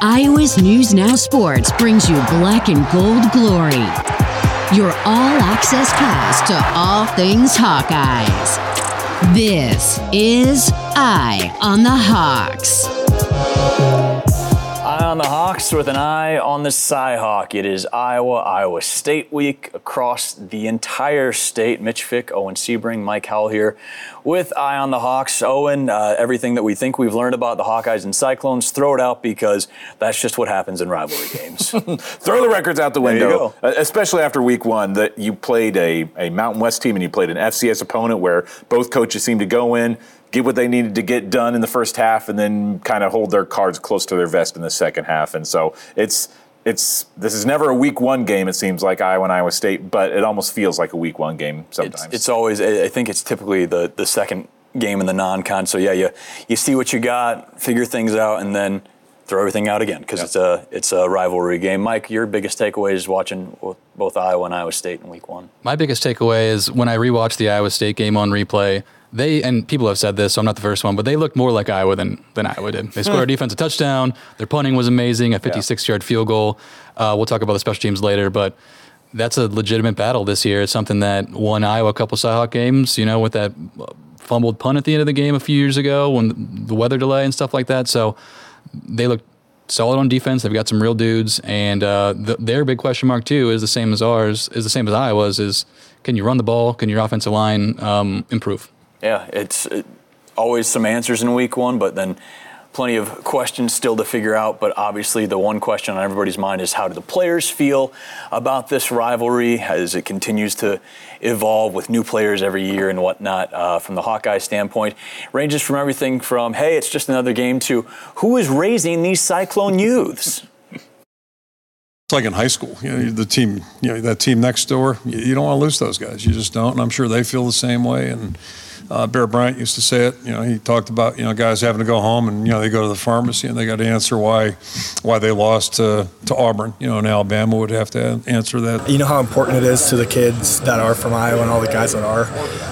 Iowa's News Now Sports brings you black and gold glory. Your all access pass to all things Hawkeyes. This is Eye on the Hawks. On the Hawks with an eye on the Cyhawk. It is Iowa, Iowa State week across the entire state. Mitch Fick, Owen Sebring, Mike Howell here with Eye on the Hawks. Owen, uh, everything that we think we've learned about the Hawkeyes and Cyclones, throw it out because that's just what happens in rivalry games. throw the records out the window, uh, especially after week one. That you played a, a Mountain West team and you played an FCS opponent where both coaches seem to go in get what they needed to get done in the first half and then kind of hold their cards close to their vest in the second half. And so it's it's this is never a week one game. It seems like Iowa and Iowa State, but it almost feels like a week one game sometimes. It's, it's always. I think it's typically the the second game in the non-con. So yeah, you you see what you got, figure things out, and then throw everything out again because yep. it's a it's a rivalry game. Mike, your biggest takeaway is watching both Iowa and Iowa State in Week One. My biggest takeaway is when I rewatched the Iowa State game on replay they and people have said this, so I'm not the first one, but they looked more like Iowa than than Iowa did. They scored a defensive touchdown. Their punting was amazing, a 56 yard field goal. Uh, we'll talk about the special teams later, but that's a legitimate battle this year. It's something that won Iowa a couple Cyhawk games. You know, with that fumbled punt at the end of the game a few years ago when the weather delay and stuff like that. So they look solid on defense. They've got some real dudes, and uh, the, their big question mark too is the same as ours. Is the same as Iowa's. Is can you run the ball? Can your offensive line um, improve? Yeah, it's it, always some answers in week one, but then plenty of questions still to figure out. But obviously, the one question on everybody's mind is how do the players feel about this rivalry as it continues to evolve with new players every year and whatnot uh, from the Hawkeye standpoint? Ranges from everything from, hey, it's just another game to who is raising these Cyclone youths? It's like in high school, you know, the team, you know, that team next door, you don't want to lose those guys. You just don't. And I'm sure they feel the same way. And, uh, Bear Bryant used to say it. You know, he talked about you know guys having to go home and you know they go to the pharmacy and they got to answer why why they lost to, to Auburn. You know, and Alabama would have to answer that. You know how important it is to the kids that are from Iowa and all the guys that are.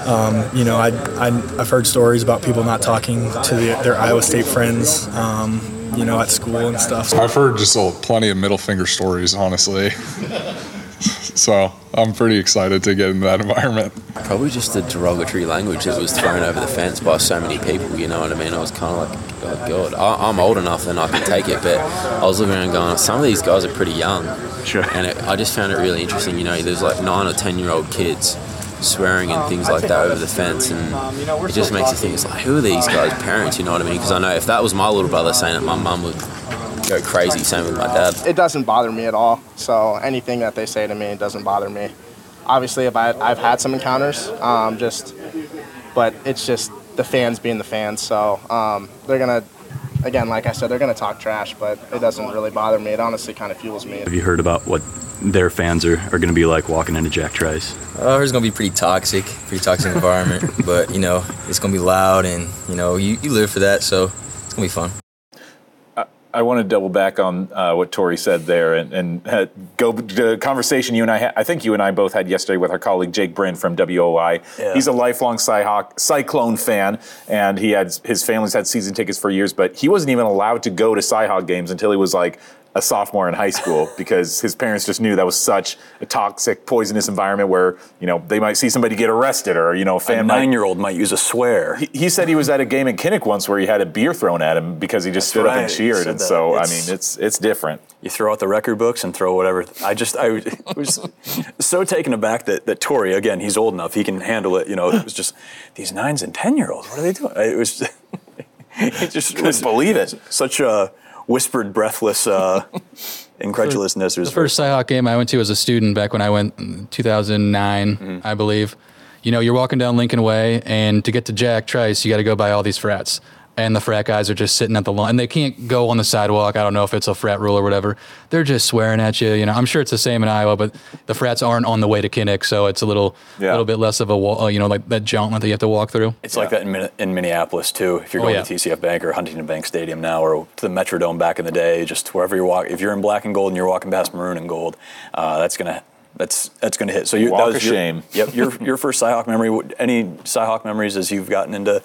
Um, you know, I, I have heard stories about people not talking to the, their Iowa State friends. Um, you know, at school and stuff. I've heard just a, plenty of middle finger stories, honestly. so I'm pretty excited to get in that environment. Probably just the derogatory language that was thrown over the fence by so many people. You know what I mean? I was kind of like, oh God, I, am old enough and I can take it, but I was looking around going, some of these guys are pretty young. Sure. And it, I just found it really interesting. You know, there's like nine or ten year old kids swearing and things like that over the fence, and it just makes you think, it's like, who are these guys' parents? You know what I mean? Because I know if that was my little brother saying it, my mum would go crazy. Same with my dad. It doesn't bother me at all. So anything that they say to me, it doesn't bother me. Obviously, if I, I've had some encounters, um, just, but it's just the fans being the fans. So um, they're gonna, again, like I said, they're gonna talk trash, but it doesn't really bother me. It honestly kind of fuels me. Have you heard about what their fans are, are going to be like walking into Jack Trice? Oh, it's going to be pretty toxic, pretty toxic environment. but you know, it's going to be loud, and you know, you, you live for that, so it's going to be fun. I want to double back on uh, what Tory said there and, and uh, go to the conversation you and I had. I think you and I both had yesterday with our colleague Jake Bryn from WOI. Yeah. He's a lifelong Cyhawk, Cyclone fan, and he had his family's had season tickets for years, but he wasn't even allowed to go to Cyhawk games until he was like a sophomore in high school because his parents just knew that was such a toxic, poisonous environment where you know they might see somebody get arrested or you know a fan. A nine-year-old might, might, use a swear. He, he, said he was at a game in Kinnick once where he had a beer thrown at him because he just That's stood right. up and cheered, and so it's, I mean it's it's different. You throw out the record books and throw whatever. I just I was so taken aback that that Tory again he's old enough he can handle it. You know it was just these nines and ten year olds. What are they doing? It was. It just couldn't believe it. Such a whispered, breathless uh, incredulousness. The first Cyhawk game I went to as a student back when I went 2009, mm-hmm. I believe. You know, you're walking down Lincoln Way, and to get to Jack Trice, you got to go by all these frats and the frat guys are just sitting at the lawn and they can't go on the sidewalk. I don't know if it's a frat rule or whatever. They're just swearing at you. You know, I'm sure it's the same in Iowa, but the frats aren't on the way to Kinnick, so it's a little, yeah. little bit less of a wall. Uh, you know, like that jauntlet that you have to walk through. It's yeah. like that in, in, Minneapolis too. If you're oh, going oh, yeah. to TCF Bank or Huntington Bank Stadium now, or to the Metrodome back in the day, just wherever you're walking. If you're in black and gold and you're walking past maroon and gold, uh, that's gonna that's that's going to hit. So you, walk that was of shame. Your, yep, your your first Cyhawk memory. Any Cyhawk memories as you've gotten into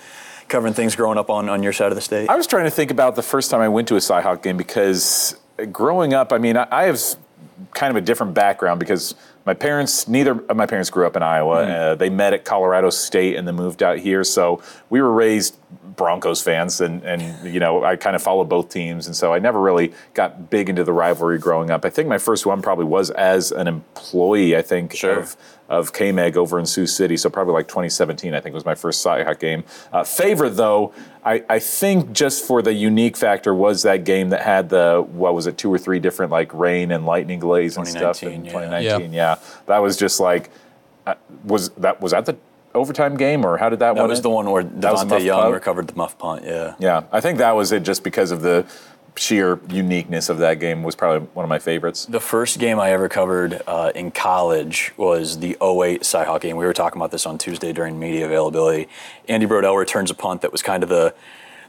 covering things growing up on, on your side of the state? I was trying to think about the first time I went to a Cyhawk game because growing up, I mean, I, I have kind of a different background because my parents, neither of my parents grew up in Iowa. Mm. Uh, they met at Colorado State and then moved out here. So we were raised Broncos fans, and and you know I kind of followed both teams, and so I never really got big into the rivalry growing up. I think my first one probably was as an employee. I think Sure. of of KMEG over in Sioux City. So probably like 2017, I think was my first Cyhawk game. Uh, favorite though, I, I think just for the unique factor was that game that had the what was it, two or three different like rain and lightning glaze and stuff in 2019, yeah. 2019. Yeah. that was just like uh, was that was that the overtime game or how did that, that one? was end? the one where That Devontae Young punt? recovered the muff punt. Yeah. Yeah, I think that was it just because of the sheer uniqueness of that game was probably one of my favorites. The first game I ever covered uh, in college was the 08 Cyhawk game. We were talking about this on Tuesday during media availability. Andy Brodell returns a punt that was kind of the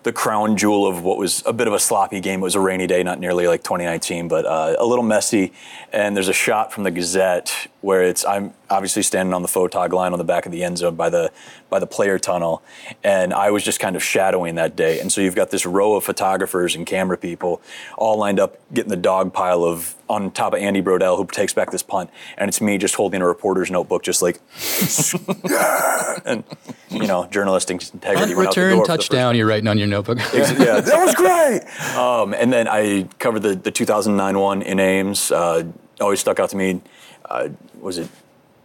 the crown jewel of what was a bit of a sloppy game. It was a rainy day, not nearly like 2019, but uh, a little messy. And there's a shot from the Gazette where it's I'm obviously standing on the photog line on the back of the end zone by the by the player tunnel, and I was just kind of shadowing that day. And so you've got this row of photographers and camera people all lined up, getting the dog pile of on top of Andy Brodell who takes back this punt, and it's me just holding a reporter's notebook, just like, and you know, journalistic integrity. went out the Return door for the touchdown. You're writing on your notebook. Ex- yeah, that was great. Um, and then I covered the, the 2009 one in Ames. Uh, always stuck out to me. Uh, was it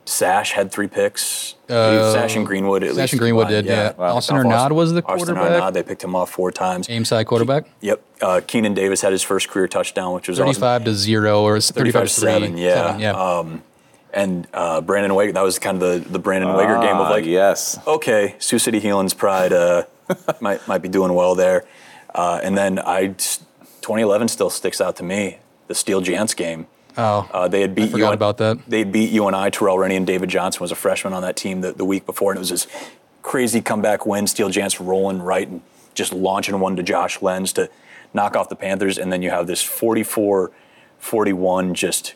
Sash had three picks? Uh, Sash and Greenwood. At Sash least and Greenwood combined, did, yeah. Wow. Austen Off Arnaud was the quarterback. Austen quarterback. Arnaud, they picked him off four times. Aim side quarterback. Yep. Uh, Keenan Davis had his first career touchdown, which was awesome. 35 to 0 or 35 to 3. seven, yeah. Seven, yeah. Um, and uh, Brandon Wegher, that was kind of the, the Brandon Wegher game of Ah, like, yes. okay, Sioux City Heelan's pride uh, might might be doing well there. Uh, and then I, 2011 still sticks out to me. The Steele Jantz game. Oh, Uh, they had beat forgot you about that. They had beat UNI. Terrell Rennie and David Johnson was a freshman on that team the, the week before, and it was this crazy comeback win. Steele Jantz rolling right and just launching one to Josh Lenz to knock off the Panthers, and then you have this 44-41 just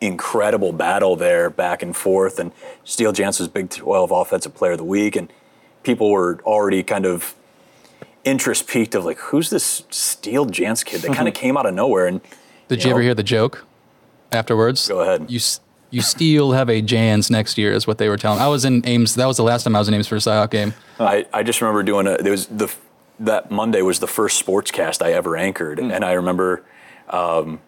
incredible battle there back and forth. And Steele Jantz was Big 12 Offensive Player of the Week, and people were already kind of interest peaked of like, who's this Steele Jantz kid that kind of came out of nowhere? And Did you, know, ever hear the joke afterwards? Go ahead. You s- you still have a Jantz next year, is what they were telling. I was in Ames. That was the last time I was in Ames for a Cyhawk game. I, I just remember doing a there was the that Monday was the first sportscast I ever anchored, and I remember um,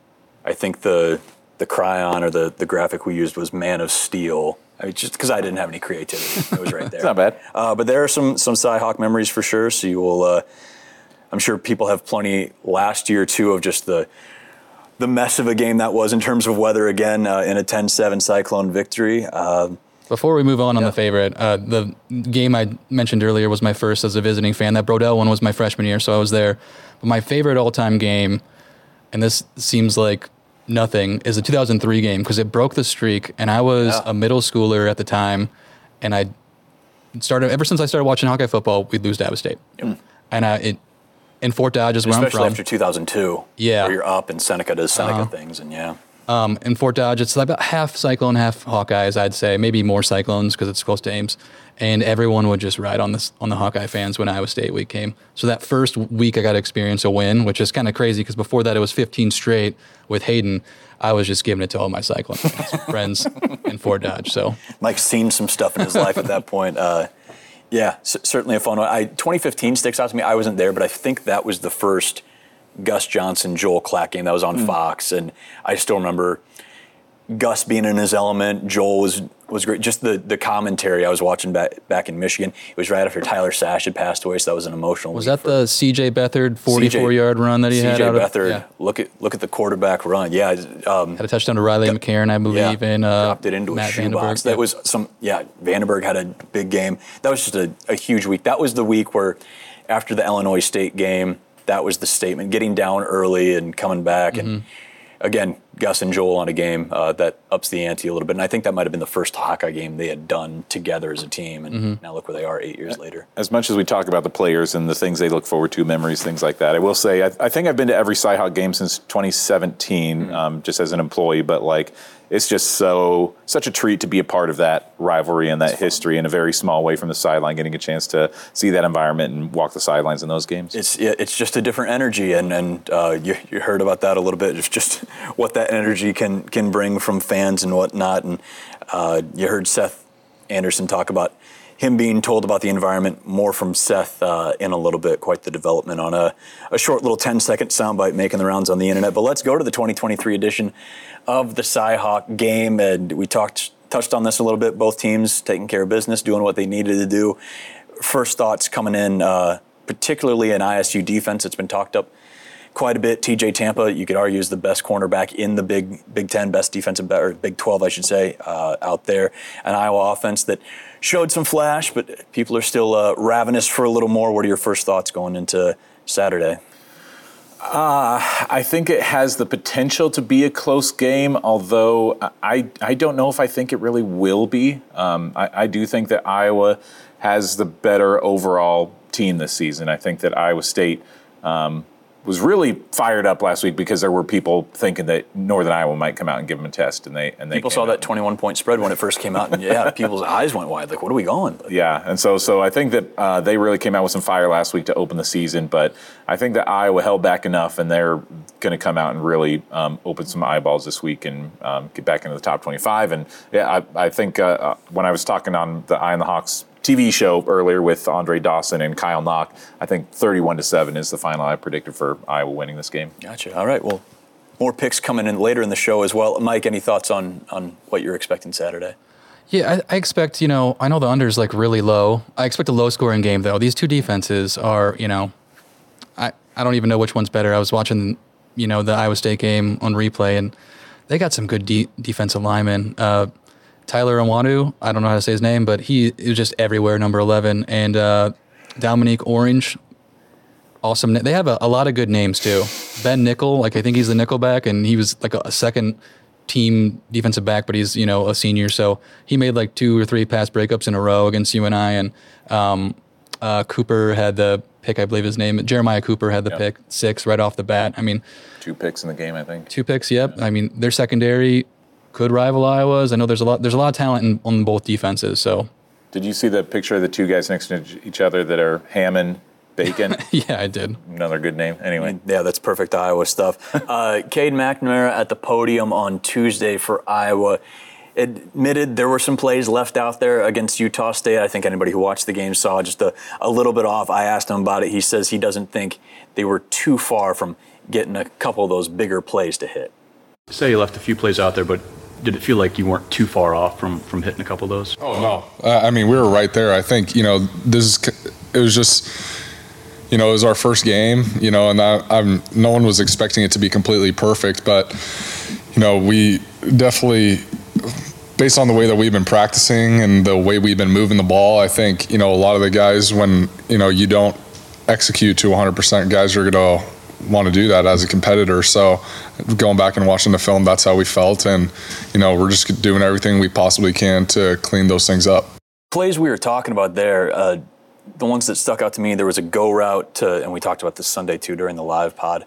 I think the the chyron or the the graphic we used was Man of Steel. I mean, just because I didn't have any creativity, it was right there. It's not bad. Uh, but there are some some Cyhawk memories for sure. So you will. Uh, I'm sure people have plenty last year too of just the the mess of a game that was in terms of weather again uh, in a 10-7 Cyclone victory. Um, Before we move on on the favorite, uh, the game I mentioned earlier was my first as a visiting fan. That Brodell one was my freshman year, so I was there. But my favorite all-time game, and this seems like nothing, is the 2003 game because it broke the streak, and I was Yeah. a middle schooler at the time, and I started ever since I started watching Hawkeye football, we'd lose to Iowa State, and I, it in Fort Dodge is where I'm especially from. after 2002. Yeah. Where you're up and Seneca does Seneca Uh-huh. things, and yeah. Um, in Fort Dodge, it's about half Cyclone, half Hawkeyes. I'd say maybe more Cyclones because it's close to Ames, and everyone would just ride on this on the Hawkeye fans when Iowa State week came. So that first week, I got to experience a win, which is kind of crazy because before that it was 15 straight with Hayden. I was just giving it to all my Cyclone friends in Fort Dodge. So Mike's seen some stuff in his life at that point. Uh, yeah, c- certainly a fun one. I, 2015 sticks out to me. I wasn't there, but I think that was the first Gus Johnson Joel Klatt game that was on hmm. Fox, and I still remember Gus being in his element. Joel was was great. Just the the commentary I was watching back back in Michigan. It was right after Tyler Sash had passed away, so that was an emotional. was that the C.J. Beathard 44 yard run that he CJ had? Out of, yeah. Look at look at the quarterback run. Yeah, um, had a touchdown to Riley McCarron, I believe, and uh, dropped it into Matt a shoebox. VandeBerg. That Yeah. was some. Yeah, VandeBerg had a big game. That was just a, a huge week. That was the week where, after the Illinois State game, that was the statement: getting down early and coming back. And Mm-hmm. Again, Gus and Joel on a game uh, that ups the ante a little bit. And I think that might have been the first Hawkeye game they had done together as a team. And Mm-hmm. now look where they are eight years later. As much as we talk about the players and the things they look forward to, memories, things like that, I will say I, I think I've been to every Cyhawk game since 2017, um, just as an employee. But like, it's just so such a treat to be a part of that rivalry and that history in a very small way from the sideline, getting a chance to see that environment and walk the sidelines in those games. It's it's just a different energy, and and uh, you, you heard about that a little bit. It's just what that energy can can bring from fans and whatnot, and uh, you heard Seth Anderson talk about him being told about the environment more from Seth uh, in a little bit. Quite the development on a, a short little 10 second soundbite making the rounds on the internet. But let's go to the 2023 edition of the Cyhawk game. And we talked touched on this a little bit. Both teams taking care of business, doing what they needed to do. First thoughts coming in, uh, particularly in ISU defense. It's been talked up quite a bit. TJ Tampa, you could argue, is the best cornerback in the Big Big Ten, best defensive or Big 12, I should say, uh, out there. An Iowa offense that showed some flash, but people are still uh, ravenous for a little more. What are your first thoughts going into Saturday? Uh, I think it has the potential to be a close game, although I, I don't know if I think it really will be. Um, I, I do think that Iowa has the better overall team this season. I think that Iowa State um, was really fired up last week because there were people thinking that Northern Iowa might come out and give them a test, and they and they people saw that 21 point spread when it first came out, and yeah, people's eyes went wide. Like, what are we going? Yeah, and so so I think that uh, they really came out with some fire last week to open the season, but I think that Iowa held back enough, and they're going to come out and really um, open some eyeballs this week and um, get back into the top 25. And yeah, I, I think uh, uh when I was talking on the Eye on the Hawks TV show earlier with Andre Dawson and Kyle Knock. I think 31 to 7 is the final I predicted for Iowa winning this game. Gotcha. All right. Well, more picks coming in later in the show as well. Mike, any thoughts on on what you're expecting Saturday? Yeah, I, I, expect, you know, I know the under is like really low. I expect a low scoring game though. These two defenses are, you know, I, I don't even know which one's better. I was watching, you know, the Iowa State game on replay and they got some good de- defensive linemen. Uh, Tyler Onwenu, I don't know how to say his name, but he is just everywhere, number 11. And uh, Dominique Orange, awesome. They have a, a, lot of good names too. Ben Nickel, like I think he's the nickelback, and he was like a, a, second team defensive back, but he's you know a senior, so he made like two or three pass breakups in a row against you And I. And um, uh, Cooper had the pick, I believe his name. Jeremiah Cooper had the yep. pick six right off the bat. I mean, two picks in the game, I think. Two picks, yep. Yeah. I mean, their secondary could rival Iowa's. I know there's a lot there's a lot of talent in, on both defenses. So, did you see the picture of the two guys next to each other that are Hammond? Bacon. yeah, I did. Another good name. Anyway. Yeah, that's perfect Iowa stuff. uh, Cade McNamara at the podium on Tuesday for Iowa admitted there were some plays left out there against Utah State. I think anybody who watched the game saw just a, a little bit off. I asked him about it. He says he doesn't think they were too far from getting a couple of those bigger plays to hit. Say you left a few plays out there, but did it feel like you weren't too far off from from hitting a couple of those? Oh no, uh, I mean we were right there. I think you know this is it was just you know it was our first game, you know, and I, I'm no one was expecting it to be completely perfect, but you know we definitely based on the way that we've been practicing and the way we've been moving the ball, I think you know a lot of the guys when you know you don't execute to 100%, guys are going to want to do that as a competitor. So going back and watching the film, that's how we felt. And, you know, we're just doing everything we possibly can to clean those things up. Plays we were talking about there, uh, the ones that stuck out to me, there was a go route to, and we talked about this Sunday too during the live pod,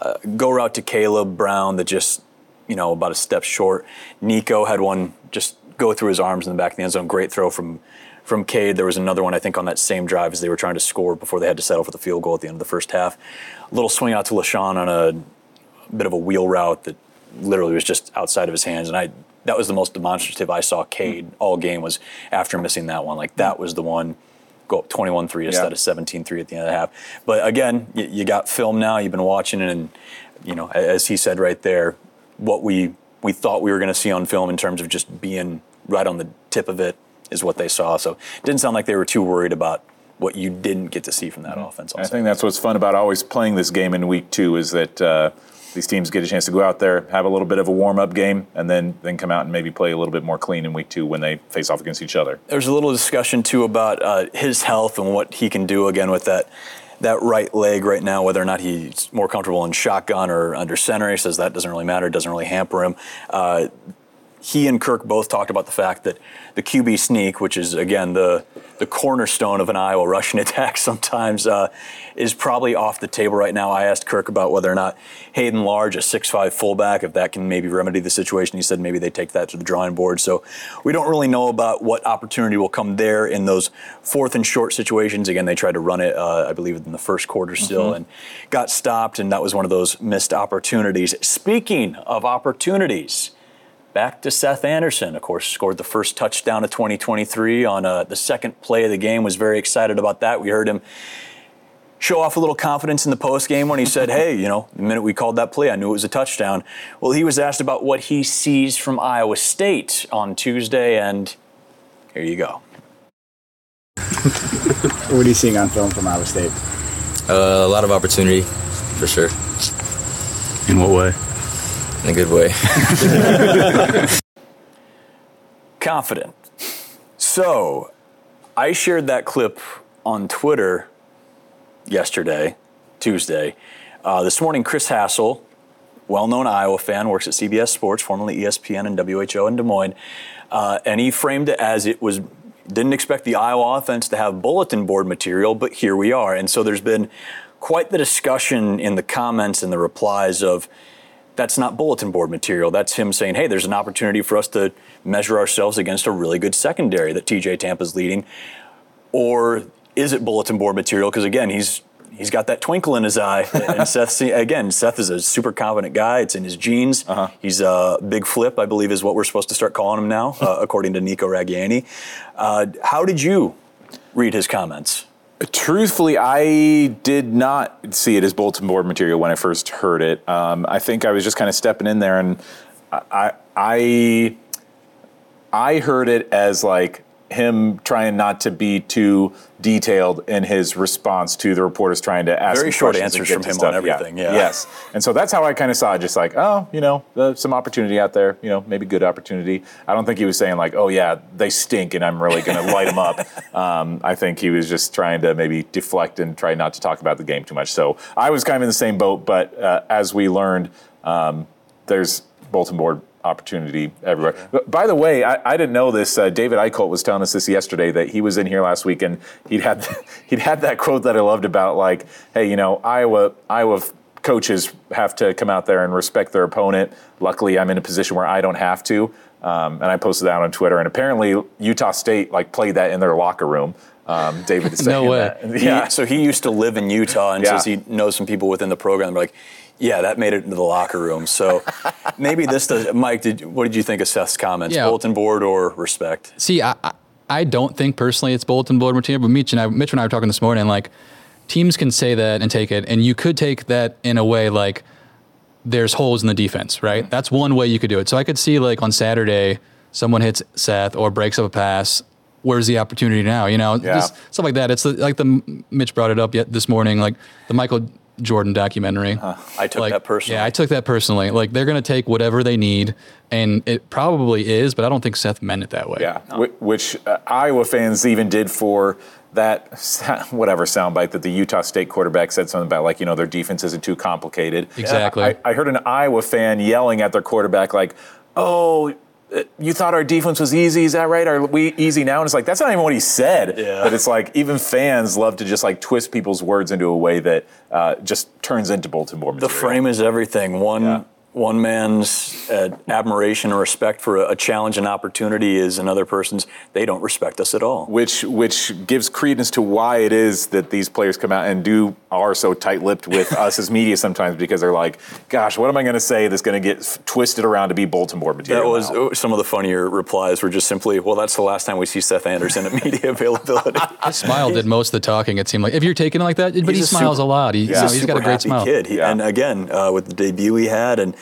uh, go route to Kaleb Brown that just, you know, about a step short. Nico had one just go through his arms in the back of the end zone. Great throw from from Cade. There was another one, I think, on that same drive as they were trying to score before they had to settle for the field goal at the end of the first half. A little swing out to Leshon on a bit of a wheel route that literally was just outside of his hands. And I that was the most demonstrative I saw Cade hmm. all game was after missing that one. Like that hmm. was the one go up 21-3 instead of 17-3 at the end of the half. But again, you, you got film now. You've been watching it, and you know, as he said right there, what we we thought we were going to see on film in terms of just being right on the tip of it is what they saw. So it didn't sound like they were too worried about what you didn't get to see from that mm-hmm. offense. Also. I think that's what's fun about always playing this game in week two is that uh, these teams get a chance to go out there, have a little bit of a warm up game, and then then come out and maybe play a little bit more clean in week two when they face off against each other. There's a little discussion too about uh, his health and what he can do again with that that right leg right now, whether or not he's more comfortable in shotgun or under center. He says that doesn't really matter, it doesn't really hamper him. Uh, he and Kirk both talked about the fact that the QB sneak, which is again the the cornerstone of an Iowa rushing attack, sometimes uh, is probably off the table right now. I asked Kirk about whether or not Hayden Large, a 6'5 fullback, if that can maybe remedy the situation. He said maybe they take that to the drawing board. So we don't really know about what opportunity will come there in those fourth and short situations. Again, they tried to run it, uh, I believe, in the first quarter still Mhm. and got stopped, and that was one of those missed opportunities. Speaking of opportunities, back to Seth Anderson. Of course, scored the first touchdown of 2023 on uh, the second play of the game. Was very excited about that. We heard him show off a little confidence in the post game when he said, "Hey, you know, the minute we called that play, I knew it was a touchdown." Well, he was asked about what he sees from Iowa State on Tuesday, and here you go. What are you seeing on film from Iowa State? Uh, a lot of opportunity, for sure. In what way? In a good way. confident. So, I shared that clip on Twitter yesterday, Tuesday. Uh, this morning, Chris Hassel, well known Iowa fan, works at CBS Sports, formerly ESPN and WHO in Des Moines, uh, and he framed it as it was. Didn't expect the Iowa offense to have bulletin board material, but here we are. And so there's been quite the discussion in the comments and the replies of that's not bulletin board material. That's him saying, hey, there's an opportunity for us to measure ourselves against a really good secondary that TJ Tampa's leading. Or is it bulletin board material? Because again, he's he's got that twinkle in his eye. and Seth, again, Seth is a super confident guy. It's in his genes. He's a big flip, I believe, is what we're supposed to start calling him now, uh, according to Nico Ragaini. Uh, how did you read his comments? Truthfully, I did not see it as bulletin board material when I first heard it. Um, I think I was just kind of stepping in there, and I, I, I heard it as like him trying not to be too detailed in his response to the reporters trying to ask Very short answers from him stuff. on everything, yeah. Yes, and so that's how I kind of saw it. Just like, oh, you know, uh, some opportunity out there. You know, maybe good opportunity. I don't think he was saying like, oh yeah, they stink, and I'm really going to light them up. Um, I think he was just trying to maybe deflect and try not to talk about the game too much. So I was kind of in the same boat, but uh, as we learned, um, there's bulletin board opportunity everywhere. But by the way, I, I didn't know this. Uh, David Eichholt was telling us this yesterday that he was in here last week and he'd had he'd had that quote that I loved about like, hey, you know, Iowa Iowa coaches have to come out there and respect their opponent. Luckily, I'm in a position where I don't have to. Um, and I posted that on Twitter. And apparently, Utah State like played that in their locker room. Um, David is saying that. He- so he used to live in Utah and Yeah. says he knows some people within the program. They're like, yeah, that made it into the locker room. So maybe this does. Mike, did, what did you think of Seth's comments? Yeah. Bulletin board or respect? See, I, I- I don't think personally it's bulletin board material, but Mitch and I, Mitch and I were talking this morning. Like, teams can say that and take it, and you could take that in a way like there's holes in the defense, right? Mm-hmm. That's one way you could do it. So I could see like on Saturday, someone hits Seth or breaks up a pass. Where's the opportunity now? You know, Yeah. just stuff like that. It's the, like the Mitch brought it up yet this morning, like the Michael Jordan documentary. I took Like, that personally. Yeah, I took that personally. Like they're gonna take whatever they need, and it probably is, but I don't think Seth meant it that way. Yeah, whi- which uh, Iowa fans even did for that sa- whatever soundbite that the Utah State quarterback said something about like you know their defense isn't too complicated. Exactly. I, I heard an Iowa fan yelling at their quarterback like, "Oh." Uh, You thought our defense was easy, is that right? Are we easy now? And it's like that's not even what he said. Yeah. But it's like even fans love to just like twist people's words into a way that uh, just turns into bulletin board The frame is everything. One one man's uh, admiration and respect for a, a challenge and opportunity is another person's. They don't respect us at all. which which gives credence to why it is that these players come out and do are so tight-lipped with us as media sometimes because they're like, "Gosh, what am I going to say that's going to get f- twisted around to be bulletin board That was now? some of the funnier replies were just simply, "Well, that's the last time we see Seth Anderson at media availability." His smile did most of the talking. It seemed like if you're taking it like that, but he He's a smiles super- a lot. He, He's you know, a he's super got a great happy smile. kid. He- And again, uh, with the debut he had and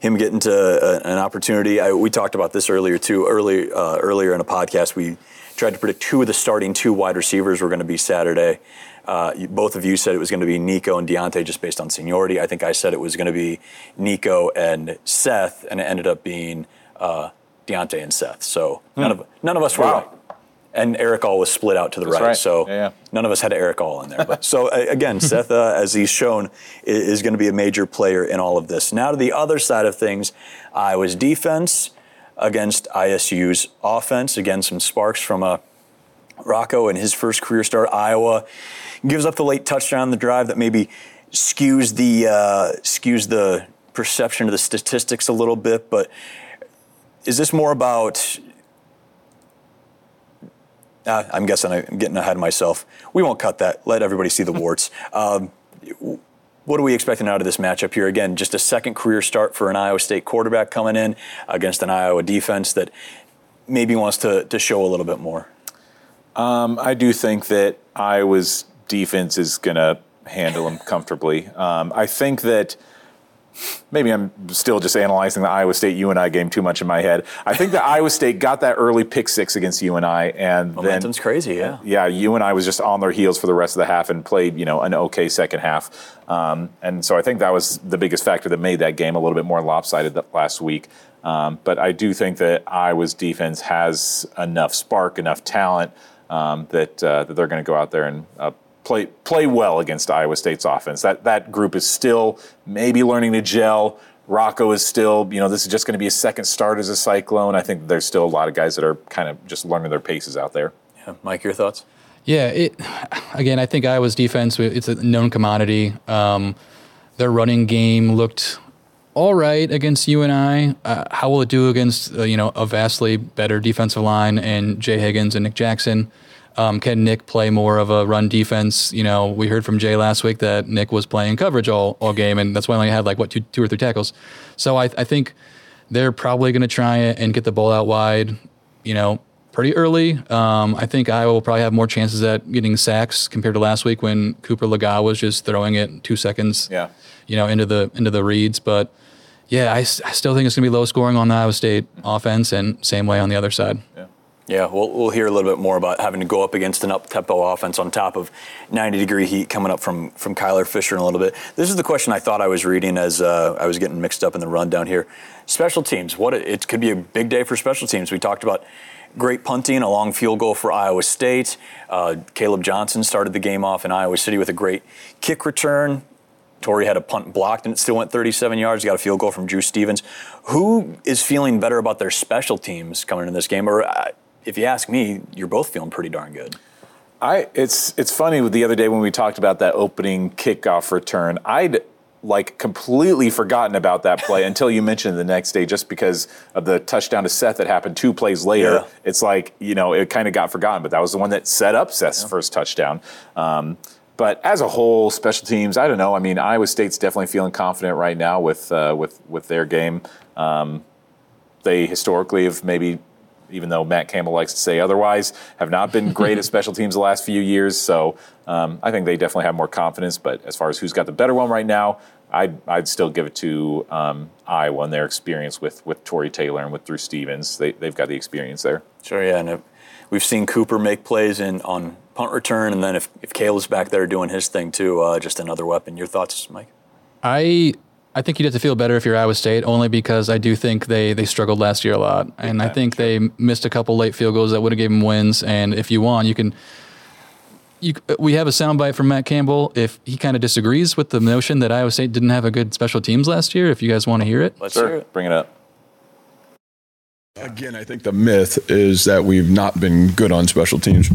him getting to uh, an opportunity, I, we talked about this earlier too. Early uh, earlier in a podcast, we tried to predict who of the starting two wide receivers were going to be Saturday. Uh, you- both of you said it was going to be Nico and Diante just based on seniority. I think I said it was going to be Nico and Seth, and it ended up being uh, Diante and Seth. So none of none of us were right. And Erick All was split out to the right, right. so Yeah, yeah. none of us had Erick All in there. But so again, Seth, uh, as he's shown, i- is going to be a major player in all of this. Now to the other side of things, Iowa's defense. against ISU's offense. Again, some sparks from uh, Rocco in his first career start. Iowa gives up the late touchdown on the drive that maybe skews the uh, skews the perception of the statistics a little bit. But is this more about? Uh, I'm guessing I'm getting ahead of myself. We won't cut that. Let everybody see the warts. Um, what are we expecting out of this matchup here? Again, just a second career start for an Iowa State quarterback coming in against an Iowa defense that maybe wants to, to show a little bit more. Um, I do think that Iowa's defense is going to handle them comfortably. Um, I think that maybe I'm still just analyzing the Iowa State UNI game too much in my head. I think that Iowa State got that early pick six against UNI, and momentum's then, crazy. Yeah, yeah. UNI was just on their heels for the rest of the half and played you know an okay second half, um, and so I think that was the biggest factor that made that game a little bit more lopsided last week. Um, but I do think that Iowa's defense has enough spark, enough talent um, that uh, that they're going to go out there and. Uh, play play well against Iowa State's offense. That that group is still maybe learning to gel. Rocco is still, you know, this is just going to be a second start as a Cyclone. I think there's still a lot of guys that are kind of just learning their paces out there. Yeah, Mike, your thoughts? Yeah, it again. I think Iowa's defense it's a known commodity. Um, their running game looked all right against UNI. Uh, how will it do against uh, you know a vastly better defensive line and Jay Higgins and Nick Jackson? Um, can Nick play more of a run defense? You know, we heard from Jay last week that Nick was playing coverage all, all game, and that's why he only had like what two, two or three tackles. So I, I think they're probably going to try and get the ball out wide. You know, pretty early. Um, I think Iowa will probably have more chances at getting sacks compared to last week when Cooper Legas was just throwing it two seconds. Yeah. You know, into the into the reads, but yeah, I, I still think it's going to be low scoring on the Iowa State offense, and same way on the other side. Yeah. Yeah, we'll, we'll hear a little bit more about having to go up against an up-tempo offense on top of 90-degree heat coming up from from Kyler Fisher in a little bit. This is the question I thought I was reading as uh, I was getting mixed up in the rundown here. Special teams, what it, it could be a big day for special teams. We talked about great punting, a long field goal for Iowa State. Uh, Kaleb Johnson started the game off in Iowa City with a great kick return. Tory had a punt blocked and it still went 37 yards. Got a field goal from Drew Stevens. Who is feeling better about their special teams coming into this game? Or uh, if you ask me, you're both feeling pretty darn good. I it's it's funny with the other day when we talked about that opening kickoff return. I'd like completely forgotten about that play until you mentioned it the next day just because of the touchdown to Seth that happened two plays later. Yeah. It's like, you know, it kind of got forgotten, but that was the one that set up Seth's yeah. first touchdown. Um, but as a whole, special teams, I don't know. I mean, Iowa State's definitely feeling confident right now with uh, with with their game. Um, they historically have maybe even though Matt Campbell likes to say otherwise, have not been great at special teams the last few years. So um, I think they definitely have more confidence. But as far as who's got the better one right now, I'd, I'd still give it to um, Iowa and their experience with, with Tory Taylor and with Drew Stevens. They, they've got the experience there. Sure, yeah. And we've seen Cooper make plays in on punt return. And then if, if Kaleb's back there doing his thing too, uh, just another weapon. Your thoughts, Mike? I I think you'd have to feel better if you're Iowa State, only because I do think they they struggled last year a lot, and I think they missed a couple late field goals that would have given them wins. And if you want, you can. You, we have a soundbite from Matt Campbell. If he kind of disagrees with the notion that Iowa State didn't have a good special teams last year, if you guys want to hear it, let's sure. hear it. Bring it up. Again, I think the myth is that we've not been good on special teams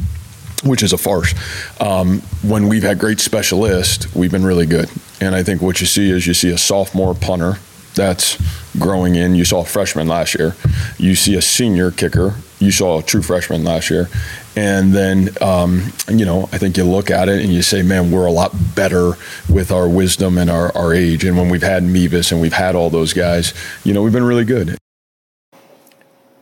which is a farce. Um, when we've had great specialists, we've been really good. And I think what you see is you see a sophomore punter that's growing in. You saw a freshman last year. You see a senior kicker. You saw a true freshman last year. And then, um, you know, I think you look at it and you say, man, we're a lot better with our wisdom and our, our age. And when we've had Mevis and we've had all those guys, you know, we've been really good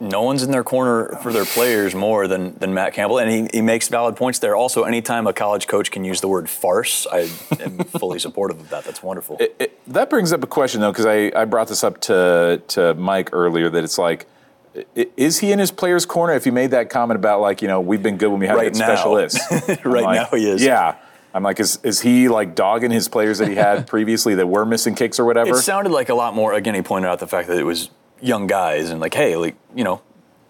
no one's in their corner for their players more than, than Matt Campbell, and he, he makes valid points there. Also, anytime a college coach can use the word farce, I am fully supportive of that. That's wonderful. It, it, that brings up a question, though, because I, I brought this up to, to Mike earlier that it's like, is he in his player's corner if he made that comment about, like, you know, we've been good when we have right specialists? right like, now he is. Yeah. I'm like, is, is he like dogging his players that he had previously that were missing kicks or whatever? It sounded like a lot more. Again, he pointed out the fact that it was young guys and like, hey, like you know,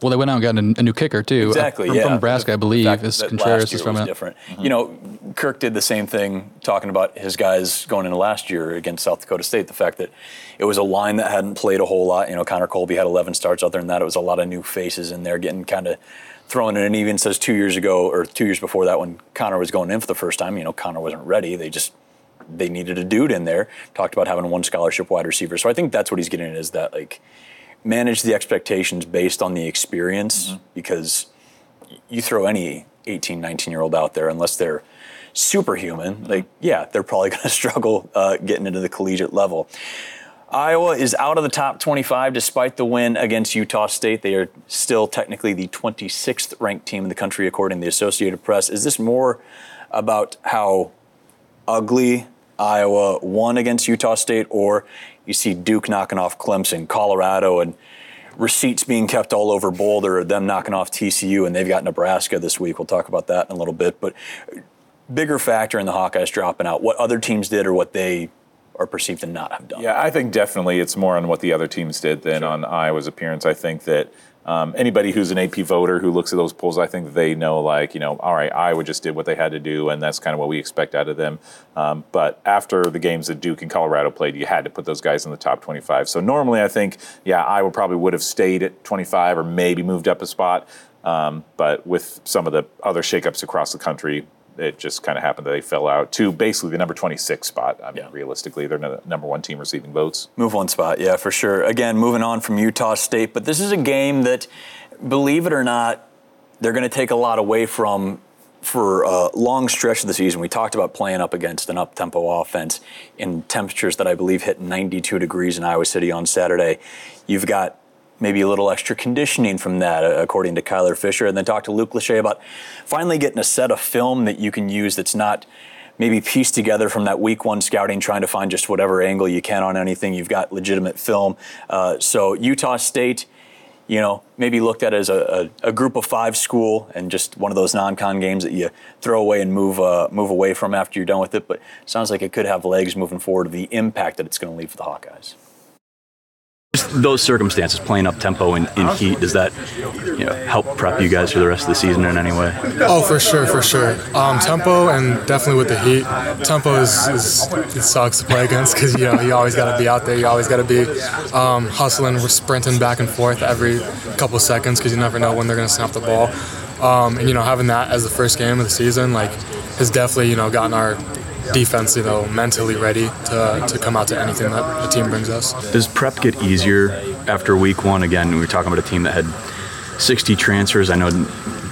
Well, they went out and got a, a new kicker too. Uh, exactly. From, yeah. from Nebraska, I believe. fact Is Contreras is from a- different. Mm-hmm. You know, Kirk did the same thing talking about his guys going into last year against South Dakota State. The fact that it was a line that hadn't played a whole lot. You know, Connor Colby had 11 starts. Other than that, it was a lot of new faces in there getting kind of thrown in. And even says two years ago or two years before that, when Connor was going in for the first time, you know, Connor wasn't ready. They just they needed a dude in there. Talked about having one scholarship wide receiver. So I think that's what he's getting at is that like manage the expectations based on the experience because you throw any 18, 19 year old out there, unless they're superhuman, like, yeah, they're probably going to struggle uh, getting into the collegiate level. Iowa is out of the top 25 despite the win against Utah State. They are still technically the 26th ranked team in the country, according to the Associated Press. Is this more about how ugly Iowa won against Utah State, or you see Duke knocking off Clemson, Colorado, and receipts being kept all over Boulder, them knocking off TCU, and they've got Nebraska this week. We'll talk about that in a little bit. But bigger factor in the Hawkeyes dropping out, what other teams did or what they are perceived to not have done. Yeah, I think definitely it's more on what the other teams did than on Iowa's appearance. I think that um, anybody who's an AP voter who looks at those polls, I think they know, like, you know, all right, Iowa just did what they had to do, and that's kind of what we expect out of them. Um, but after the games that Duke and Colorado played, you had to put those guys in the top 25. So normally, I think, yeah, Iowa probably would have stayed at 25 or maybe moved up a spot. Um, but with some of the other shakeups across the country, it just kind of happened that they fell out to basically the number 26 spot. I mean, realistically, they're the number one team receiving votes. Move one spot, yeah, for sure. Again, moving on from Utah State, but this is a game that, believe it or not, they're going to take a lot away from for a long stretch of the season. We talked about playing up against an up tempo offense in temperatures that I believe hit 92 degrees in Iowa City on Saturday. You've got maybe a little extra conditioning from that, uh, according to Kyler Fisher. And then talk to Luke Lachey about finally getting a set of film that you can use that's not maybe pieced together from that week one scouting, trying to find just whatever angle you can on anything. You've got legitimate film. Uh, so Utah State, you know, maybe looked at as a, a, a, group of five school and just one of those non-con games that you throw away and move uh, move away from after you're done with it. But sounds like it could have legs moving forward. The impact that it's going to leave for the Hawkeyes. Just those circumstances, playing up tempo in, in heat, does that you know, help prep you guys for the rest of the season in any way? Oh, for sure, for sure. Um, tempo and definitely with the heat, tempo is, is it sucks to play against because you know you always got to be out there. You always got to be um, hustling, sprinting back and forth every couple seconds because you never know when they're going to snap the ball. Um, and you know having that as the first game of the season like has definitely you know gotten our defense, you know, mentally ready to, to come out to anything that the team brings us. Does prep get easier after week one? Again, we were talking about a team that had 60 transfers. I know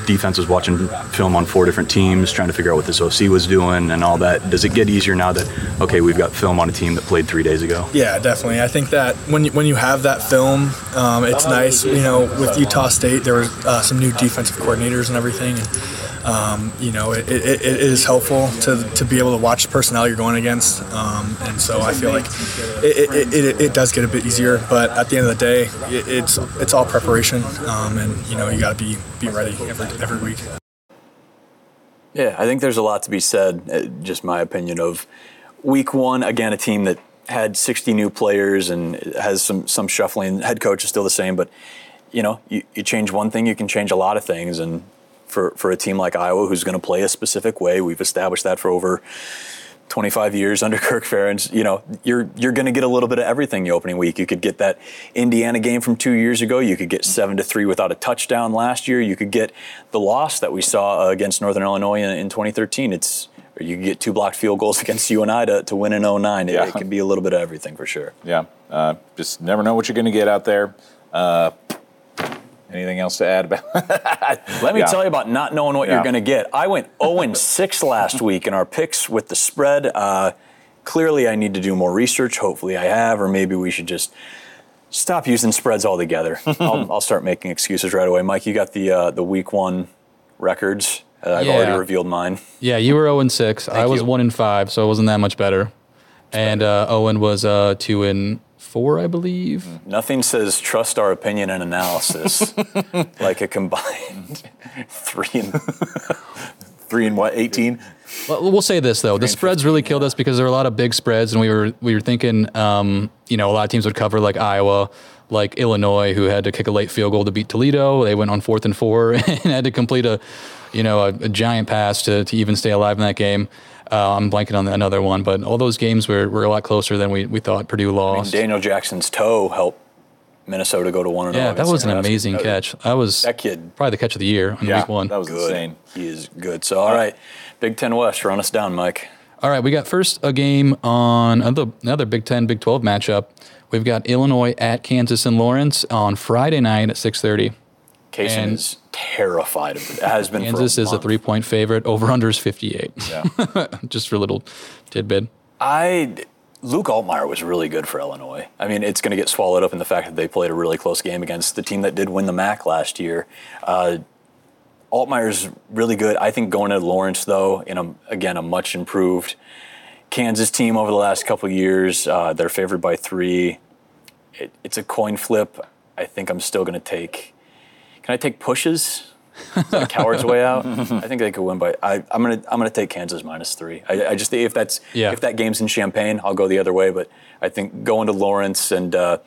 defense was watching film on four different teams, trying to figure out what this OC was doing and all that. Does it get easier now that okay, we've got film on a team that played three days ago? Yeah, definitely. I think that when you, when you have that film, um, it's nice. You know, with Utah State, there were uh, some new defensive coordinators and everything. And, um, you know, it, it, it is helpful to, to be able to watch the personnel you're going against. Um, and so I feel like it, it, it, does get a bit easier. But at the end of the day, it's it's all preparation. Um, and, you know, you got to be, be ready every, every week. Yeah, I think there's a lot to be said, uh, just my opinion, of week one, again, a team that had 60 new players and has some, some shuffling. Head coach is still the same, but, you know, you, you change one thing, you can change a lot of things. And for, for a team like Iowa who's going to play a specific way. We've established that for over 25 years under Kirk Ferentz. You know, you're you're going to get a little bit of everything the opening week. You could get that Indiana game from two years ago. You could get seven to three without a touchdown last year. You could get the loss that we saw against Northern Illinois in, in 2013. It's or you could get two blocked field goals against UNI to, to win in 09. It, Yeah. it can be a little bit of everything for sure. Yeah, uh, just never know what you're going to get out there. Uh, anything else to add about? Let me Yeah. tell you about not knowing what Yeah. you're going to get. I went 0 6 last week in our picks with the spread. Uh, clearly, I need to do more research. Hopefully, I have, or maybe we should just stop using spreads altogether. I'll, I'll start making excuses right away. Mike, you got the uh, the week one records. Uh, I've Yeah. already revealed mine. Yeah, you were 0 and 6. I was you. 1 and 5, so it wasn't that much better. And uh, Owen was uh, 2 and 4, I believe. Nothing says trust our opinion and analysis like a combined three and Three and what? 18? Well, we'll say this though: the spreads really killed us because there were a lot of big spreads, and we were we were thinking, um, you know, a lot of teams would cover like Iowa, like Illinois, who had to kick a late field goal to beat Toledo. They went on fourth and four and had to complete a, you know, a, a giant pass to to even stay alive in that game. Uh, I'm blanking on another one, but all those games were, were a lot closer than we, we thought. Purdue I mean, lost. Daniel Jackson's toe helped Minnesota go to one and yeah, that was an amazing That- catch. That was That kid, probably the catch of the year in week one. That was good. insane. He is good. So, all right, Big Ten West, run us down, Mike. All right, we got first a game on another, another Big Ten, Big Twelve matchup. We've got Illinois at Kansas and Lawrence on Friday night at six thirty. Casey And- is terrified of it. Has been Kansas a is a three point favorite. Over under is fifty eight. Yeah. Just for a little tidbit. I Luke Altmyer was really good for Illinois. I mean, it's going to get swallowed up in the fact that they played a really close game against the team that did win the MAC last year. Uh, Altmyer's really good. I think going to Lawrence though, in a again a much improved Kansas team over the last couple of years, uh, they're favored by three. It, it's a coin flip. I think I'm still going to take. Can I take pushes? That a coward's way out? I think they could win by. I, I'm gonna I'm gonna take Kansas minus three. I, I just if that's Yeah. if that game's in Champaign, I'll go the other way. But I think going to Lawrence and uh,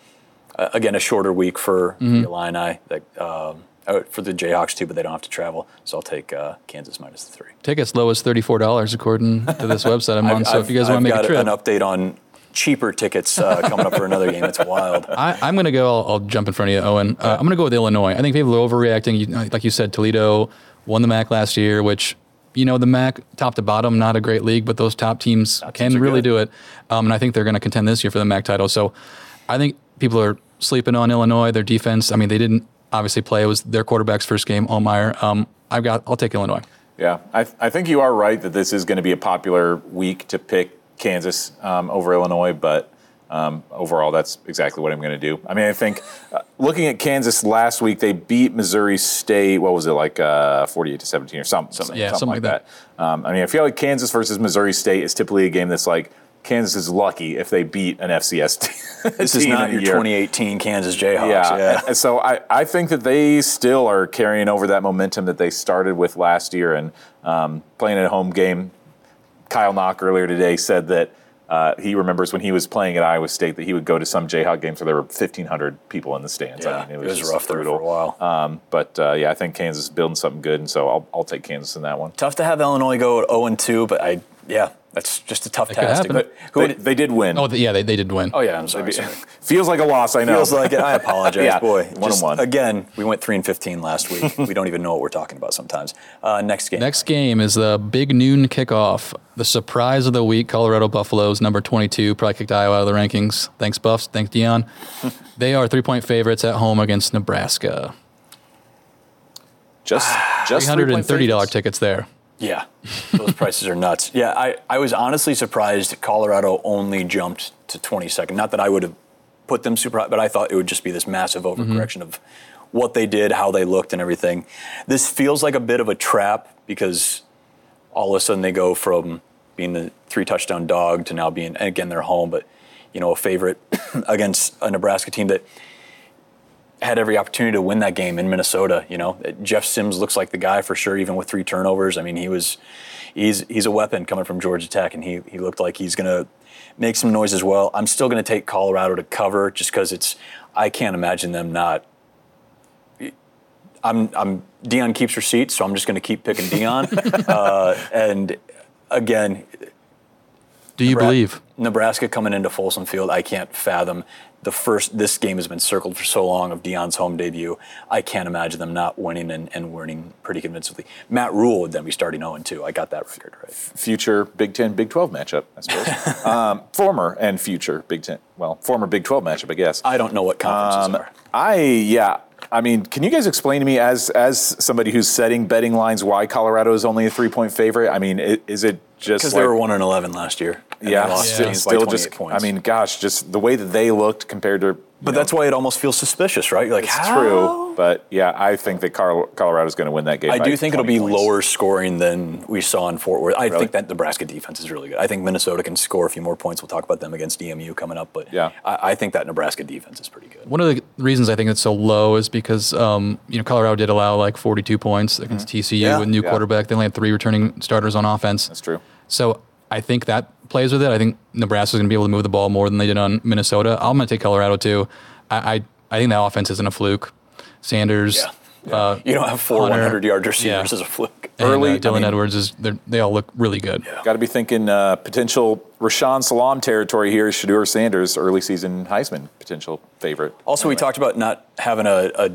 again a shorter week for Mhm. the Illini, like um, uh, for the Jayhawks too, but they don't have to travel. So I'll take uh, Kansas minus the three. Tickets low as thirty four dollars according to this website I'm on. So if you guys want to make a trip, an update on cheaper tickets uh, coming up for another game. It's wild. I, I'm going to go. I'll, I'll jump in front of you, Owen. Uh, I'm going to go with Illinois. I think people are overreacting. You, like you said, Toledo won the MAC last year, which you know the MAC top to bottom, not a great league, but those top teams can are really good. do it. Um, and I think they're going to contend this year for the MAC title. So I think people are sleeping on Illinois. Their defense. I mean, they didn't obviously play. It was their quarterback's first game, Altmyer. Um, I've got. I'll take Illinois. Yeah, I, I think you are right that this is going to be a popular week to pick Kansas um, over Illinois, but um, overall, that's exactly what I'm going to do. I mean, I think uh, looking at Kansas last week, they beat Missouri State. What was it like, uh, 48 to 17 or something? something Yeah, something like that. Um, I mean, I feel like Kansas versus Missouri State is typically a game that's like Kansas is lucky if they beat an FCS team. This is team not your year. 2018 Kansas Jayhawks. Yeah. Yeah. And so I, I think that they still are carrying over that momentum that they started with last year and um, playing at a home game. Kyle Knock earlier today said that uh, he remembers when he was playing at Iowa State that he would go to some Jayhawk games where there were 1,500 people in the stands. Yeah, I mean, it it was, was just rough there brutal. for a while. Um, but uh, yeah, I think Kansas is building something good, and so I'll, I'll take Kansas in that one. Tough to have Illinois go at 0 2, but I yeah, that's just a tough could task. But who They, they did win. Oh, yeah, they, they did win. oh yeah, I'm sorry. sorry. Feels like a loss, I know. Feels like it. I apologize, Yeah, boy. one Just- and one. Again, we went three and 15 last week. we don't even know what we're talking about sometimes. Uh, next game. Next game is the big noon kickoff. The surprise of the week, Colorado Buffaloes, number 22, probably kicked Iowa out of the rankings. Thanks, Buffs. Thanks, Dion. they are three point favorites at home against Nebraska. just just $330 tickets there. Yeah, those prices are nuts. Yeah, I, I was honestly surprised Colorado only jumped to 22nd. Not that I would have put them super high, but I thought it would just be this massive mm-hmm. overcorrection of what they did, how they looked, and everything. This feels like a bit of a trap because all of a sudden they go from being the three touchdown dog to now being, again, they're home, but, you know, a favorite against a Nebraska team that had every opportunity to win that game in Minnesota. You know, Jeff Sims looks like the guy for sure, even with three turnovers. I mean, he was, he's he's a weapon coming from Georgia Tech, and he he looked like he's gonna make some noise as well. I'm still gonna take Colorado to cover just because it's. I can't imagine them not. I'm I'm Dion keeps receipts, so I'm just gonna keep picking Dion. uh, and again, Do you Nebra- believe? Nebraska coming into Folsom Field? I can't fathom the first. This game has been circled for so long of Dion's home debut. I can't imagine them not winning and, and winning pretty convincingly. Matt Rhule would then be starting 0 2. I got that record right. future Big Ten, Big 12 matchup, I suppose. um, former and future Big Ten, well, former Big 12 matchup, I guess. I don't know what conferences Um, are. I, yeah. I mean, can you guys explain to me, as as somebody who's setting betting lines, why Colorado is only a three point favorite? I mean, i- is it just Because like, they were 1 and 11 last year. yeah, still, teams still just. points. I mean, gosh, just the way that they looked compared to. But that's why it almost feels suspicious, right? You're like, it's how? true, but yeah, I think that Col- Colorado's going to win that game. I by do think it'll be points. lower scoring than we saw in Fort Worth. I Really? think that Nebraska defense is really good. I think Minnesota can score a few more points. We'll talk about them against EMU coming up, but Yeah. I, I think that Nebraska defense is pretty good. One of the the reasons I think it's so low is because um, you know Colorado did allow like 42 points against TCU Yeah. with new Yeah. quarterback. They only had three returning starters on offense. That's true. So I think that plays with it. I think Nebraska's going to be able to move the ball more than they did on Minnesota. I'm going to take Colorado too. I, I I think that offense isn't a fluke. Sanders. Uh, You don't have four Hunter, 100 yard receivers yeah. as a fluke. and, Early, uh, I Dylan mean- Edwards is they're- all look really good. Got to be thinking uh, potential Rashaan Salaam territory here. Shedeur Sanders, early season Heisman potential favorite. Also, we talked about not having a, a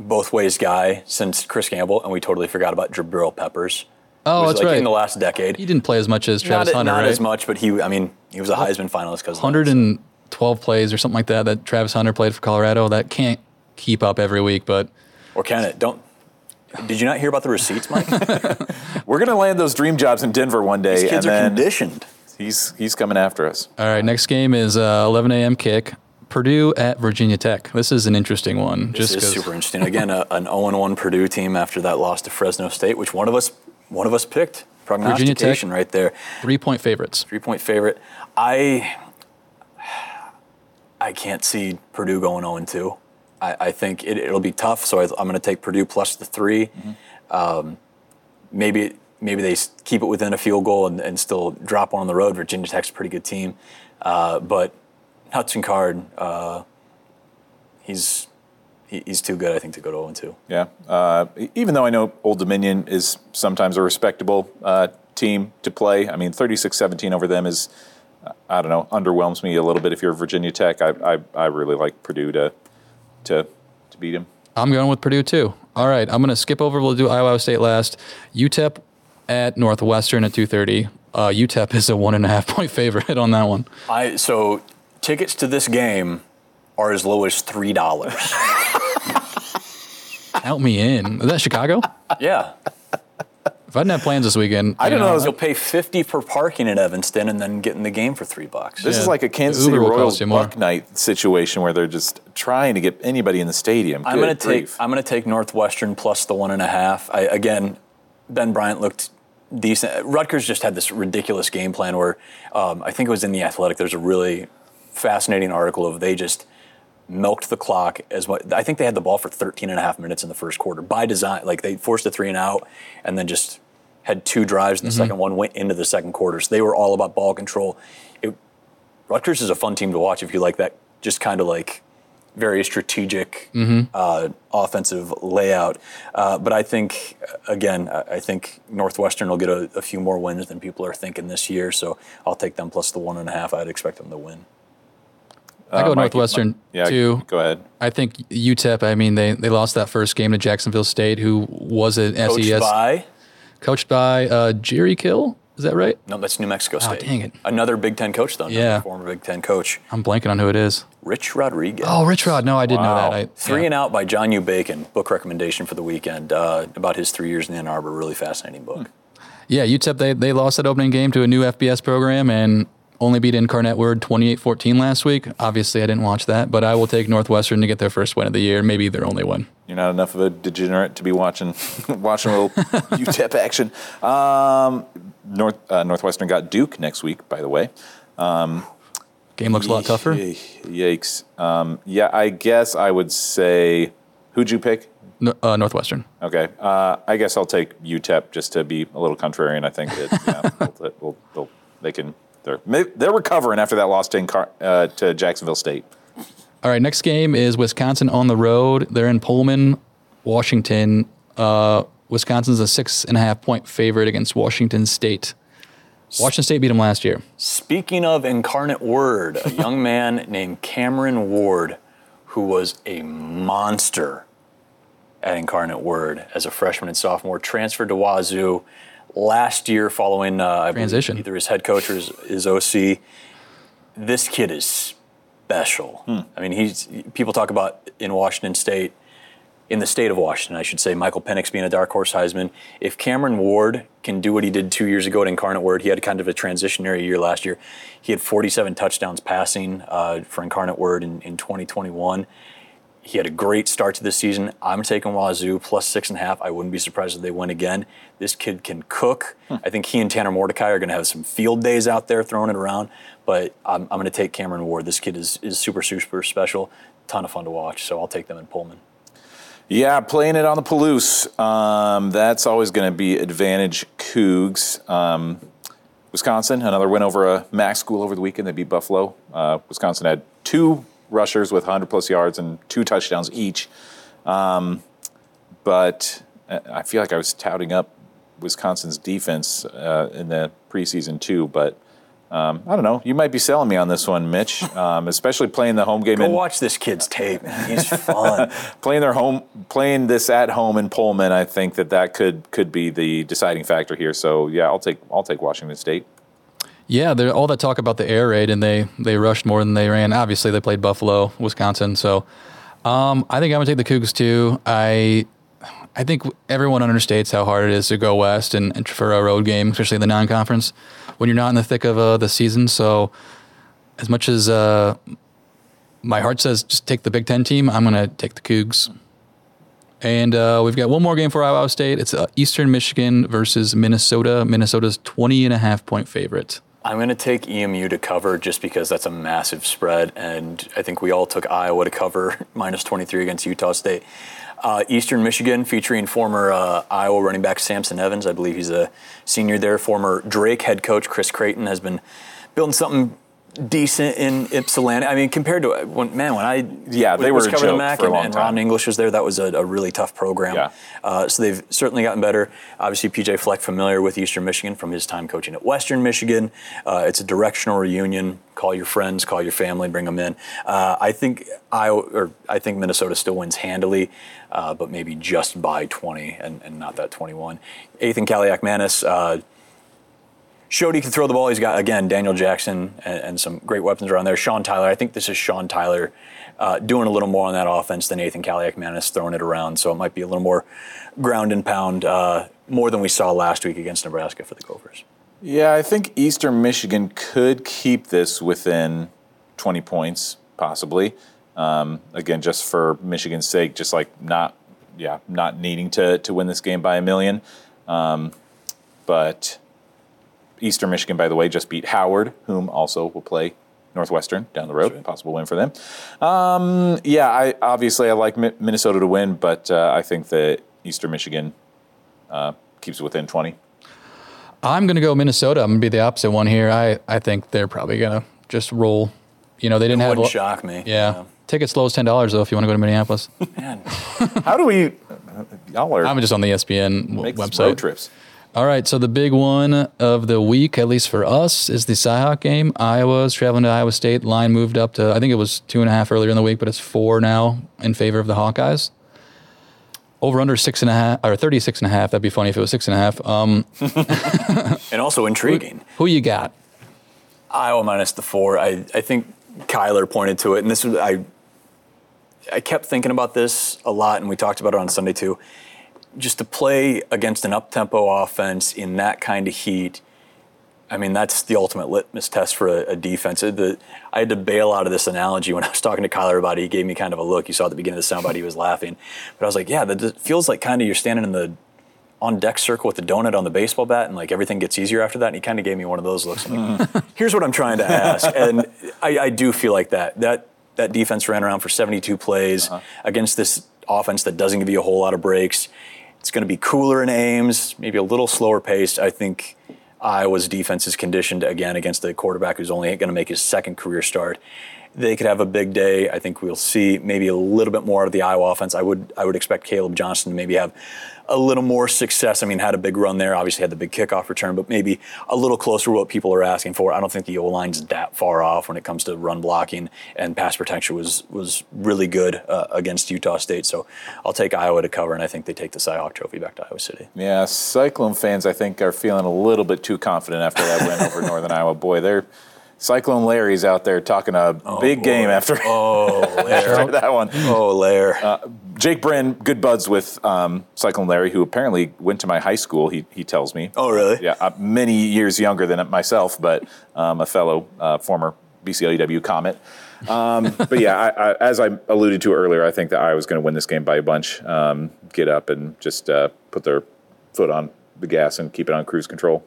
both ways guy since Chris Campbell, and we totally forgot about Jabril Peppers. Oh, Who was, that's like right. In the last decade, He didn't play as much as Travis not, Hunter, not right? as much, but he. I mean, he was a Heisman finalist because 112 plays or something like that that Travis Hunter played for Colorado. That can't keep up every week, but Or can it? Don't. Did you not hear about the receipts, Mike? We're going to land those dream jobs in Denver one day. These kids and are then conditioned. He's he's coming after us. all right. Next game is uh, 11 a.m. kick. Purdue at Virginia Tech. This is an interesting one. This just is 'cause- super interesting. Again, a, an 0-1 Purdue team after that loss to Fresno State, which one of us one of us picked. Virginia Tech right there. Three point favorites. Three point favorite. I I can't see Purdue going 0 2. I, I think it, it'll be tough, so I, I'm going to take Purdue plus the 3 Um, maybe maybe they keep it within a field goal and, and still drop one on the road. Virginia Tech's a pretty good team, uh, but Hudson Card, uh, he's he, he's too good, I think, to go to 0 2. Yeah. Uh, even though I know Old Dominion is sometimes a respectable uh, team to play, I mean, 36 17 over them is, uh, I don't know, underwhelms me a little bit if you're Virginia Tech. I, I, I really like Purdue to, to, to beat him. I'm going with Purdue too. All right, I'm going to skip over. We'll do Iowa State last. UTEP at Northwestern at 2:30. Uh, UTEP is a one and a half point favorite on that one. I so tickets to this game are as low as three dollars. Count me in. Is that Chicago? yeah. If I didn't have plans this weekend, I don't know. know, You'll pay fifty for parking at Evanston and then get in the game for three bucks. This is like a Kansas City Royals cost. Buck Night situation where they're just trying to get anybody in the stadium. I'm going to take. I'm going to take Northwestern plus the one and a half. I, again, Ben Bryant looked decent. Rutgers just had this ridiculous game plan where um, I think it was in the Athletic. There's a really fascinating article of they just milked the clock as much. I think they had the ball for 13 and a half minutes in the first quarter by design. Like they forced a three and out, and then just had two drives. The Mhm. second one went into the second quarter. So they were all about ball control. It, Rutgers is a fun team to watch if you like that. Just kind of like very strategic Mhm. uh, offensive layout. Uh, but I think, again, I I think Northwestern will get a, a few more wins than people are thinking this year. So I'll take them plus the one and a half. I'd expect them to win. I Uh, go Mikey- Northwestern yeah, too. Go ahead. I think UTEP. I mean, they they lost that first game to Jacksonville State, who was an Coached SES by? coached by uh, Jerry Kill. Is that right? No, that's New Mexico Oh, State. dang it. Another Big Ten coach, though. Yeah. Former Big Ten coach. I'm blanking on who it is. Rich Rodriguez. Oh, Rich Rod. No, I didn't know that. I, Three yeah. and Out by John U. Bacon, book recommendation for the weekend uh, about his three years in Ann Arbor. Really fascinating book. Yeah, UTEP, they, they lost that opening game to a new FBS program and only beat Incarnate Word 28 14 last week. Obviously, I didn't watch that, but I will take Northwestern to get their first win of the year, maybe their only one. You're not enough of a degenerate to be watching watching a little UTEP action. Um, North uh, Northwestern got Duke next week, by the way. Um, Game looks a lot tougher. Yikes. Um, yeah, I guess I would say. Who'd you pick? No, uh, Northwestern. Okay, uh, I guess I'll take UTEP just to be a little contrarian. I think that yeah, they'll, they'll, they'll, they can. They're they're recovering after that loss to, uh, to Jacksonville State. All right, next game is Wisconsin on the road. They're in Pullman, Washington. Uh, Wisconsin's a six and a half point favorite against Washington State. Washington State beat them last year. Speaking of incarnate word, a young man named Cameron Ward, who was a monster at Incarnate Word as a freshman and sophomore, transferred to Wazoo last year following uh, Transition. either his head coach or his, his OC. This kid is special. I mean, he's people talk about in Washington State, in the state of Washington, I should say, Michael Penix being a dark horse Heisman. If Cameron Ward can do what he did two years ago at Incarnate Word, he had kind of a transitionary year last year. He had 47 touchdowns passing uh, for Incarnate Word in, in 2021 He had a great start to the season. I'm taking Wazoo plus six and a half. I wouldn't be surprised if they win again. This kid can cook. Hmm. I think he and Tanner Mordecai are going to have some field days out there throwing it around. But I'm, I'm going to take Cameron Ward. This kid is, is super, super special. Ton of fun to watch. So I'll take them in Pullman. Yeah, playing it on the Palouse. Um, that's always going to be advantage Cougs. Um, Wisconsin, another win over a MAC school over the weekend. They beat Buffalo. Uh, Wisconsin had two rushers with 100 plus yards and two touchdowns each. Um, but uh, I feel like I was touting up Wisconsin's defense uh, in the preseason too. But um, I don't know. You might be selling me on this one, Mitch. Um, especially playing the home game. Go in, watch this kid's tape. man. He's fun. playing their home, playing this at home in Pullman. I think that that could could be the deciding factor here. So yeah, I'll take I'll take Washington State. Yeah, all that talk about the air raid, and they they rushed more than they ran. Obviously, they played Buffalo, Wisconsin, so um, I think I'm gonna take the Cougs too. I I think everyone understates how hard it is to go west and, and for a road game, especially in the non-conference, when you're not in the thick of uh, the season. So, as much as uh, my heart says just take the Big Ten team, I'm gonna take the Cougs. And uh, we've got one more game for Iowa State. It's uh, Eastern Michigan versus Minnesota. Minnesota's 20 and a half point favorite. I'm going to take EMU to cover just because that's a massive spread, and I think we all took Iowa to cover minus 23 against Utah State. Uh, Eastern Michigan featuring former uh, Iowa running back Samson Evans. I believe he's a senior there. Former Drake head coach Chris Creighton has been building something decent in Ypsilanti. I mean, compared to when man, when I Yeah, they was were a covering the MAC for a and, long and. Ron English was there, that was a, a really tough program. Yeah. Uh, so they've certainly gotten better. Obviously, PJ Fleck familiar with Eastern Michigan from his time coaching at Western Michigan. Uh, it's a directional reunion. Call your friends, call your family, bring them in. Uh, I think Iowa, or I think Minnesota still wins handily, uh, but maybe just by 20 and, and not that 21. Athan Kaliakmanis. Showed he can throw the ball. He's got again Daniel Jackson and, and some great weapons around there. Sean Tyler. I think this is Sean Tyler uh, doing a little more on that offense than Nathan Kaliakmanis throwing it around. So it might be a little more ground and pound, uh, more than we saw last week against Nebraska for the Gophers. Yeah, I think Eastern Michigan could keep this within 20 points, possibly. Um, again, just for Michigan's sake, just like not, yeah, not needing to to win this game by a million. Um, but Eastern Michigan, by the way, just beat Howard, whom also will play Northwestern down the road. Possible win for them. Um, yeah, I obviously I like Mi- Minnesota to win, but uh, I think that Eastern Michigan uh, keeps it within 20. I'm going to go Minnesota. I'm going to be the opposite one here. I, I think they're probably going to just roll. You know, they didn't It have. wouldn't a- shock me. Yeah. Tickets low as ten dollars though if you want to go to Minneapolis. man, How do we? Y'all are. I'm just on the ESPN w- Make some website. road trips. All right, so the big one of the week, at least for us, is the Cyhawk game. Iowa's traveling to Iowa State. Line moved up to I think it was two and a half earlier in the week, but it's four now in favor of the Hawkeyes. Over under six and a half or thirty six and a half. That'd be funny if it was six and a half. Um, And also intriguing. who you got? Iowa minus the four. I, I think Kyler pointed to it, and this was I. I kept thinking about this a lot, and we talked about it on Sunday too. Just to play against an up-tempo offense in that kind of heat, I mean, that's the ultimate litmus test for a, a defense. The- I had to bail out of this analogy when I was talking to Kyler about it. He gave me kind of a look. You saw at the beginning of the soundbite, he was laughing, but I was like, "Yeah, that it feels like kind of you're standing in the on deck circle with the donut on the baseball bat, and like everything gets easier after that." And he kind of gave me one of those looks. Like, Here's what I'm trying to ask, and I, I do feel like that that that defense ran around for 72 plays uh-huh. against this offense that doesn't give you a whole lot of breaks. It's going to be cooler in Ames, maybe a little slower paced. I think Iowa's defense is conditioned again against a quarterback who's only going to make his second career start. They could have a big day. I think we'll see maybe a little bit more out of the Iowa offense. I would I would expect Kaleb Johnson to maybe have a little more success. I mean, had a big run there. Obviously, had the big kickoff return, but maybe a little closer to what people are asking for. I don't think the O line's that far off when it comes to run blocking and pass protection was was really good uh, against Utah State. So I'll take Iowa to cover, and I think they take the Cyhawk Trophy back to Iowa City. Yeah, Cyclone fans, I think, are feeling a little bit too confident after that win over Northern Iowa. Boy, they're Cyclone Larry's out there talking a big game after, Oh, after that one. Oh, Lair. Uh, Jake Brin, good buds with um, Cyclone Larry, who apparently went to my high school. He he tells me. Oh, really? Yeah, uh, many years younger than myself, but um, a fellow uh, former BCLUW Comet. Um, but yeah, I, I, as I alluded to earlier, I think that I was going to win this game by a bunch. Um, get up and just uh, put their foot on the gas and keep it on cruise control.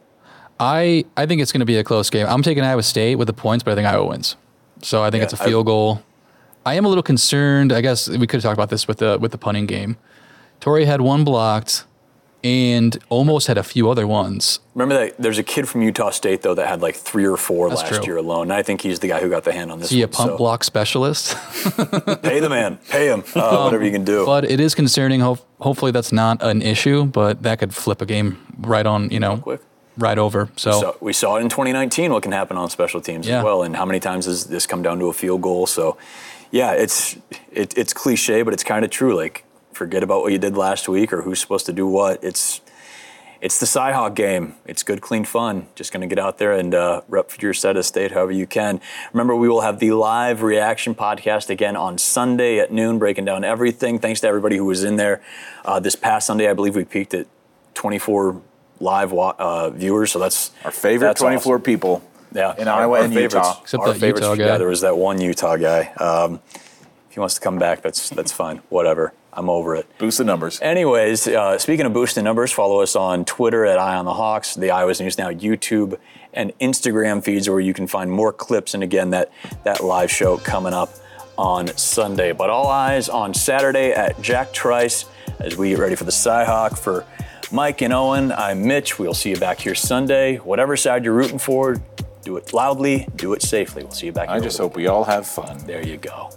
I I think it's going to be a close game. I'm taking Iowa State with the points, but I think Iowa wins. So I think Yeah, it's a field goal. I am a little concerned. I guess we could have talked about this with the with the punting game. Tory had one blocked, and almost had a few other ones. Remember that there's a kid from Utah State though that had like three or four That's last true. year alone. And I think he's the guy who got the hand on this. Is he a pump so block specialist? Pay the man, pay him, uh, whatever you can do. But it is concerning. Ho- hopefully, that's not an issue. But that could flip a game right on. You know, quick. Right over. So, So we saw it in 2019. What can happen on special teams Yeah. as well, and how many times has this come down to a field goal? So, yeah, it's it, it's cliche, but it's kind of true. Like, forget about what you did last week or who's supposed to do what. It's it's the Cyhawk game. It's good, clean fun. Just going to get out there and uh, rep for your set of state however you can. Remember, we will have the live reaction podcast again on Sunday at noon, breaking down everything. Thanks to everybody who was in there. Uh, this past Sunday, I believe we peaked at 24 live wa- uh, viewers. So that's Our favorite that's 24 awesome. people Yeah, in Iowa and favorites, Utah. Except our that favorites. Utah guy. Yeah, there was that one Utah guy. Um, if he wants to come back, that's that's fine. Whatever. I'm over it. Boost the numbers. Anyways, uh, speaking of boosting numbers, follow us on Twitter at Eye on the Hawks, the Iowa's News Now YouTube and Instagram feeds where you can find more clips. And again, that that live show coming up on Sunday. But all eyes on Saturday at Jack Trice as we get ready for the Cyhawk. For Mike and Owen, I'm Mitch. We'll see you back here Sunday. Whatever side you're rooting for, do it loudly, do it safely. We'll see you back here. I just hope we all have fun. There you go.